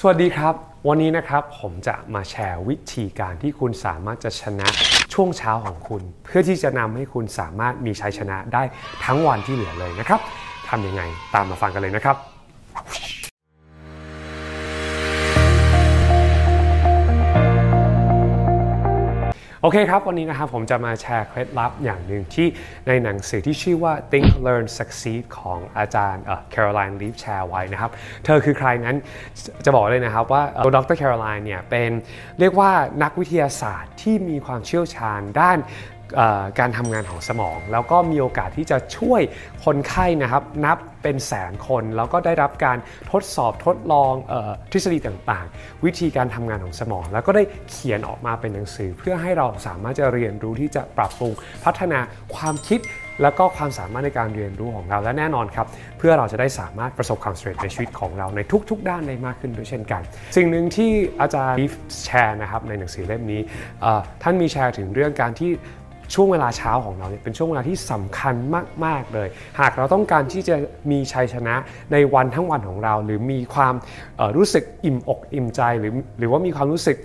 สวัสดีครับ วันนี้นะครับผมจะมาแชร์วิธีการที่คุณสามารถจะชนะช่วงเช้าของคุณ เพื่อที่จะนำให้คุณสามารถมีชัยชนะได้ทั้งวันที่เหลือเลยนะครับทำยังไงตามมาฟังกันเลยนะครับ โอเคครับ วันนี้นะครับผมจะมาแชร์เคล็ดลับอย่างหนึ่งที่ในหนังสือที่ชื่อว่า Think Learn Succeed ของอาจารย์แคโรไลน์ลีฟแชร์ไว้นะครับ เธอคือใครนั้นจะบอกเลยนะครับว่าดรแคโรไลน์เนี่ยเป็นเรียกว่านักวิทยาศาสตร์ที่มีความเชี่ยวชาญด้าน การทำงานของสมอง แล้วก็มีโอกาสที่จะช่วยคนไข้นะครับนับเป็นแสนคน แล้วก็ได้รับการทดสอบทดลองออทฤษฎีต่างๆ วิธีการทำงานของสมอง แล้วก็ได้เขียนออกมาเป็นหนังสือ เพื่อให้เราสามารถจะเรียนรู้ที่จะปรับปรุงพัฒนาความคิดแล้วก็ความสามารถในการเรียนรู้ของเราและแน่นอนครับ เพื่อเราจะได้สามารถประสบความสำเร็จในชีวิตของเราในทุก ๆ ด้านได้มากขึ้นด้วยเช่นกัน สิ่งหนึ่งที่อาจารย์แชร์นะครับในหนังสือเล่มนี้ท่านมีแชร์ถึงเรื่องการที่ ช่วงเวลาเช้าของเราเนี่ยเป็นช่วงเวลาที่สำคัญมาก ๆ เลย หากเราต้องการที่จะมีชัยชนะในวันทั้งวันของเรา หรือมีความรู้สึกอิ่มอกอิ่มใจหรือหรือว่ามีความรู้สึก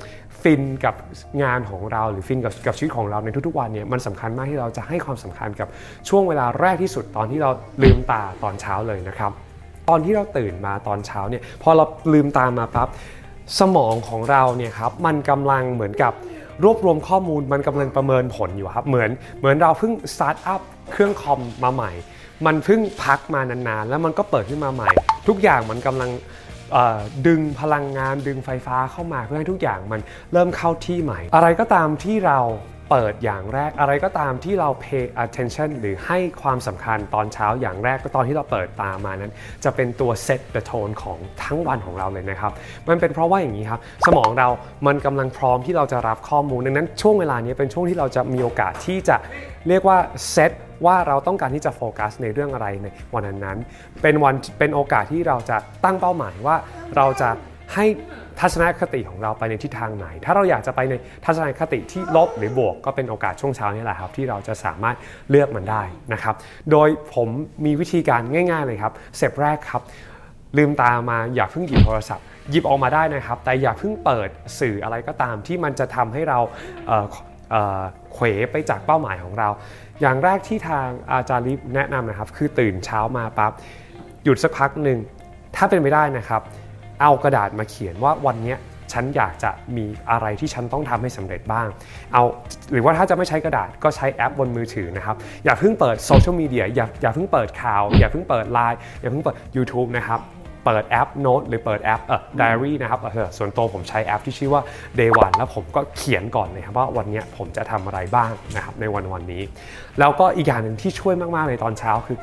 ฟินกับงานของเราหรือฟินกับกับชีวิตของเราในทุกๆวันเนี่ยมันสำคัญมากที่เราจะให้ความสำคัญกับช่วงเวลาแรกที่สุดตอนที่เราลืมตาตอนเช้าเลยนะครับ ตอนที่เราตื่นมาตอนเช้าเนี่ยพอเราลืมตามาปั๊บสมองของเราเนี่ยครับมันกำลังเหมือนกับ รวบรวมข้อมูลมันกำลังประเมินผลอยู่ครับ เหมือนเหมือนเราเพิ่ง start up เครื่องคอมมาใหม่ มันเพิ่งพักมานานๆ แล้วมันก็เปิดขึ้นมาใหม่ ทุกอย่างมันกำลังดึงพลังงานดึงไฟฟ้าเข้ามาเพื่อให้ทุกอย่างมันเริ่มเข้าที่ใหม่ อะไรก็ตามที่เรา เปิดอย่างแรกอะไรก็ตามที่เรา pay attention หรือให้ความสำคัญตอนเช้าอย่างแรกก็ตอนที่เราเปิดตามานั้น จะเป็นตัว set the tone ของทั้งวันของเราเลยนะครับ มันเป็นเพราะว่าอย่างนี้ครับ สมองเรามันกำลังพร้อมที่เราจะรับข้อมูล ดังนั้นช่วงเวลานี้เป็นช่วงที่เราจะมีโอกาสที่จะเรียกว่า set ว่าเราต้องการที่จะโฟกัสในเรื่องอะไรในวันนั้น เป็นวันเป็นโอกาสที่เราจะตั้งเป้าหมายว่าเราจะให้ ทัศนคติของเราไปในทิศทางไหน ถ้าเราอยากจะไปในทัศนคติที่ลบหรือบวก ก็เป็นโอกาสช่วงเช้านี่แหละครับ ที่เราจะสามารถเลือกมันได้นะครับ โดยผมมีวิธีการง่ายๆเลยครับเสร็จแรกครับลืมตามาอย่าเพิ่งหยิบโทรศัพท์หยิบออกมาได้นะครับ แต่อย่าเพิ่งเปิดสื่ออะไรก็ตามที่มันจะทำให้เราเขวไปจากเป้าหมายของเรา อย่างแรกที่ทางอาจารย์ลิฟแนะนำนะครับ คือตื่นเช้ามาปั๊บหยุดสักพักหนึ่งถ้าเป็นไม่ได้นะครับ เอากระดาษมาเขียนว่าวันนี้ฉันอยากจะมีอะไรที่ฉันต้องทำให้สำเร็จบ้าง เอาหรือว่าถ้าจะไม่ใช้กระดาษก็ใช้แอปบนมือถือนะครับ อย่าเพิ่งเปิดโซเชียลมีเดียอย่าอย่าเพิ่งเปิดข่าว อย่าเพิ่งเปิดไลน์อย่าเพิ่งเปิด YouTube นะครับเปิดแอปโน้ตหรือเปิดแอปเอ่อไดอารี่นะครับเออส่วนตัวผมใช้แอปที่ชื่อว่า Day One แล้วผมก็เขียนก่อนเลยครับว่าวันนี้ผมจะทำอะไรบ้างนะครับในวันวันนี้ แล้วก็อีกอย่างหนึ่งที่ช่วยมาก ๆ ในตอนเช้าคือ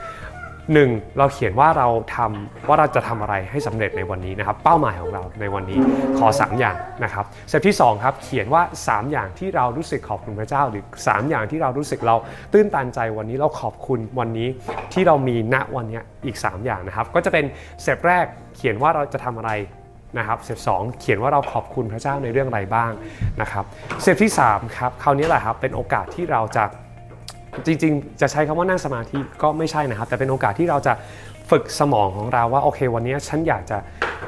หนึ่งเราเขียนว่าเราทำว่าเราจะทำอะไรให้สำเร็จในวันนี้นะครับ เป้าหมายของเราในวันนี้ขอ 3 อย่างนะครับสเต็ปที่2ครับเขียนว่า 3 อย่างที่เรารู้สึกขอบคุณพระเจ้า หรือ 3 อย่างที่เรารู้สึกเราตื้นตันใจวันนี้เราขอบคุณวันนี้ที่เรามีณวันนี้อีก 3 อย่างนะครับ ก็จะเป็นstep แรกเขียนว่าเราจะทำอะไรนะครับ step สองเขียนว่าเราขอบคุณพระเจ้าในเรื่องอะไรบ้างนะครับ step ที่3ครับคราวนี้แหละครับเป็นโอกาสที่เราจะ จริงๆ จะใช้คำว่านั่งสมาธิก็ไม่ใช่นะครับ แต่เป็นโอกาสที่เราจะฝึกสมองของเราว่าโอเค วันนี้ฉันอยากจะ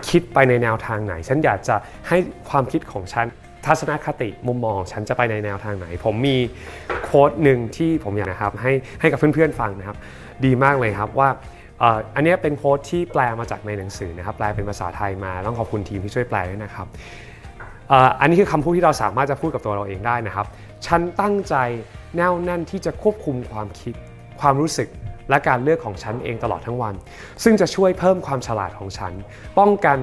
คิดไปในแนวทางไหน ฉันอยากจะให้ความคิดของฉันทัศนคติมุมมองฉันจะไปในแนวทางไหน ผมมี quote หนึ่งที่ผมอยากนะครับให้ให้กับเพื่อนๆฟังนะครับ ดีมากเลยครับว่าอันนี้เป็นโค้ดที่แปลมาจากในหนังสือนะครับ แปลเป็นภาษาไทยมาต้องขอบคุณทีมที่ช่วยแปลด้วยนะครับอันนี้คือคำพูดที่เราสามารถจะพูดกับตัวเราเองได้นะครับ ฉันตั้งใจ แน่วแน่นที่จะควบคุมความคิด ความรู้สึกและการเลือกของฉันเองตลอดทั้งวัน ซึ่งจะช่วยเพิ่มความฉลาดของฉัน ป้องกัน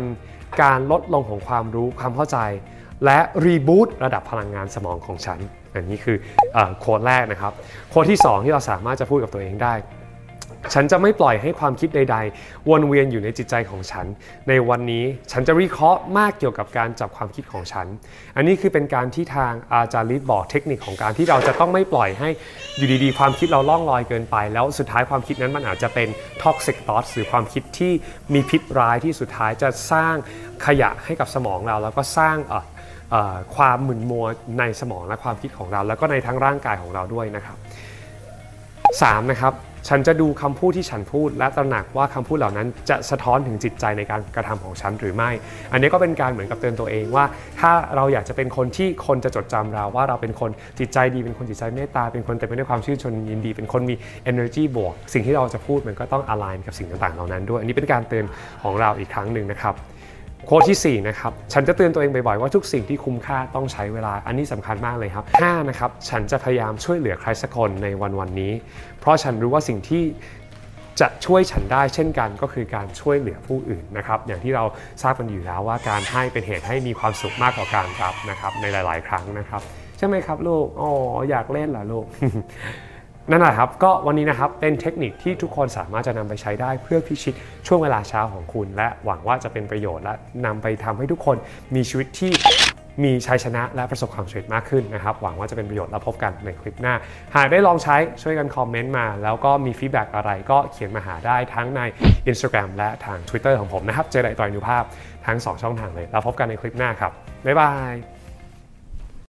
การลดลงของความรู้ความเข้าใจ และรีบูตระดับพลังงานสมองของฉัน อันนี้คือ quote แรกนะครับ quote ที่ 2 ที่เราสามารถจะพูดกับตัวเองได้ ฉันจะไม่ปล่อยให้ความคิดใด ๆ วนเวียนอยู่ในจิตใจของฉัน ในวันนี้ฉันจะวิเคราะห์มากเกี่ยวกับการจับความคิดของฉัน อันนี้คือเป็นการที่ทางอาจารย์ลิศบอกเทคนิคของการที่เราจะต้องไม่ปล่อยให้อยู่ดีๆ ความคิดเราล่องลอยเกินไป แล้วสุดท้ายความคิดนั้นมันอาจจะเป็น toxic thoughts หรือความคิดที่มีพิษร้ายที่สุดท้ายจะสร้างขยะให้กับสมองเรา แล้วก็สร้างความหมึนมัวในสมองและความคิดของเรา แล้วก็ในทั้งร่างกายของเราด้วยนะครับ3นะครับ ฉันจะดูคำพูดที่ฉันพูด และตระหนักว่าคำพูดเหล่านั้นจะสะท้อนถึงจิตใจในการกระทำของฉันหรือไม่ อันนี้ก็เป็นการเหมือนกับเตือนตัวเองว่า ถ้าเราอยากจะเป็นคนที่คนจะจดจำเราว่าเราเป็นคนจิตใจดีเป็นคนจิตใจเมตตาเป็นคนเต็มไปด้วยความชื่นชมยินดี เป็นคนมี energy บวก สิ่งที่เราจะพูดมันก็ต้อง align กับสิ่งต่างๆเหล่านั้นด้วย อันนี้เป็นการเตือนของเราอีกครั้งหนึ่งนะครับ โค้ดที่ 4 นะครับ ฉันจะเตือนตัวเองบ่อยๆ ว่าทุกสิ่งที่คุ้มค่าต้องใช้เวลา อันนี้สำคัญมากเลยครับ 5 นะครับ ฉันจะพยายามช่วยเหลือใครสักคนในวันวันนี้ เพราะฉันรู้ว่าสิ่งที่จะช่วยฉันได้เช่นกันก็คือการช่วยเหลือผู้อื่นนะครับ อย่างที่เราทราบกันอยู่แล้วว่าการให้เป็นเหตุให้มีความสุขมากกว่าการรับนะครับในหลาย ๆ ครั้งนะครับ ใช่ไหมครับลูก อ๋อ อยากเล่นเหรอลูก นั่นแหละครับก็วันนี้นะครับเป็นเทคนิคที่ทุกคนสามารถจะนำไปใช้ได้เพื่อพิชิตช่วงเวลาเช้าของคุณ และหวังว่าจะเป็นประโยชน์และนำไปทำให้ทุกคนมีชีวิตที่มีชัยชนะและประสบความสำเร็จมากขึ้นนะครับ หวังว่าจะเป็นประโยชน์แล้วพบกันในคลิปหน้า หากได้ลองใช้ช่วยกันคอมเมนต์มา แล้วก็มีฟีดแบ็กอะไรก็เขียนมาหาได้ทั้งใน Instagram และทาง Twitter ของผมนะครับ เจได้ต่อยนุภาพทั้ง 2 ช่องทางเลย แล้วพบกันในคลิปหน้าครับ บ๊ายบาย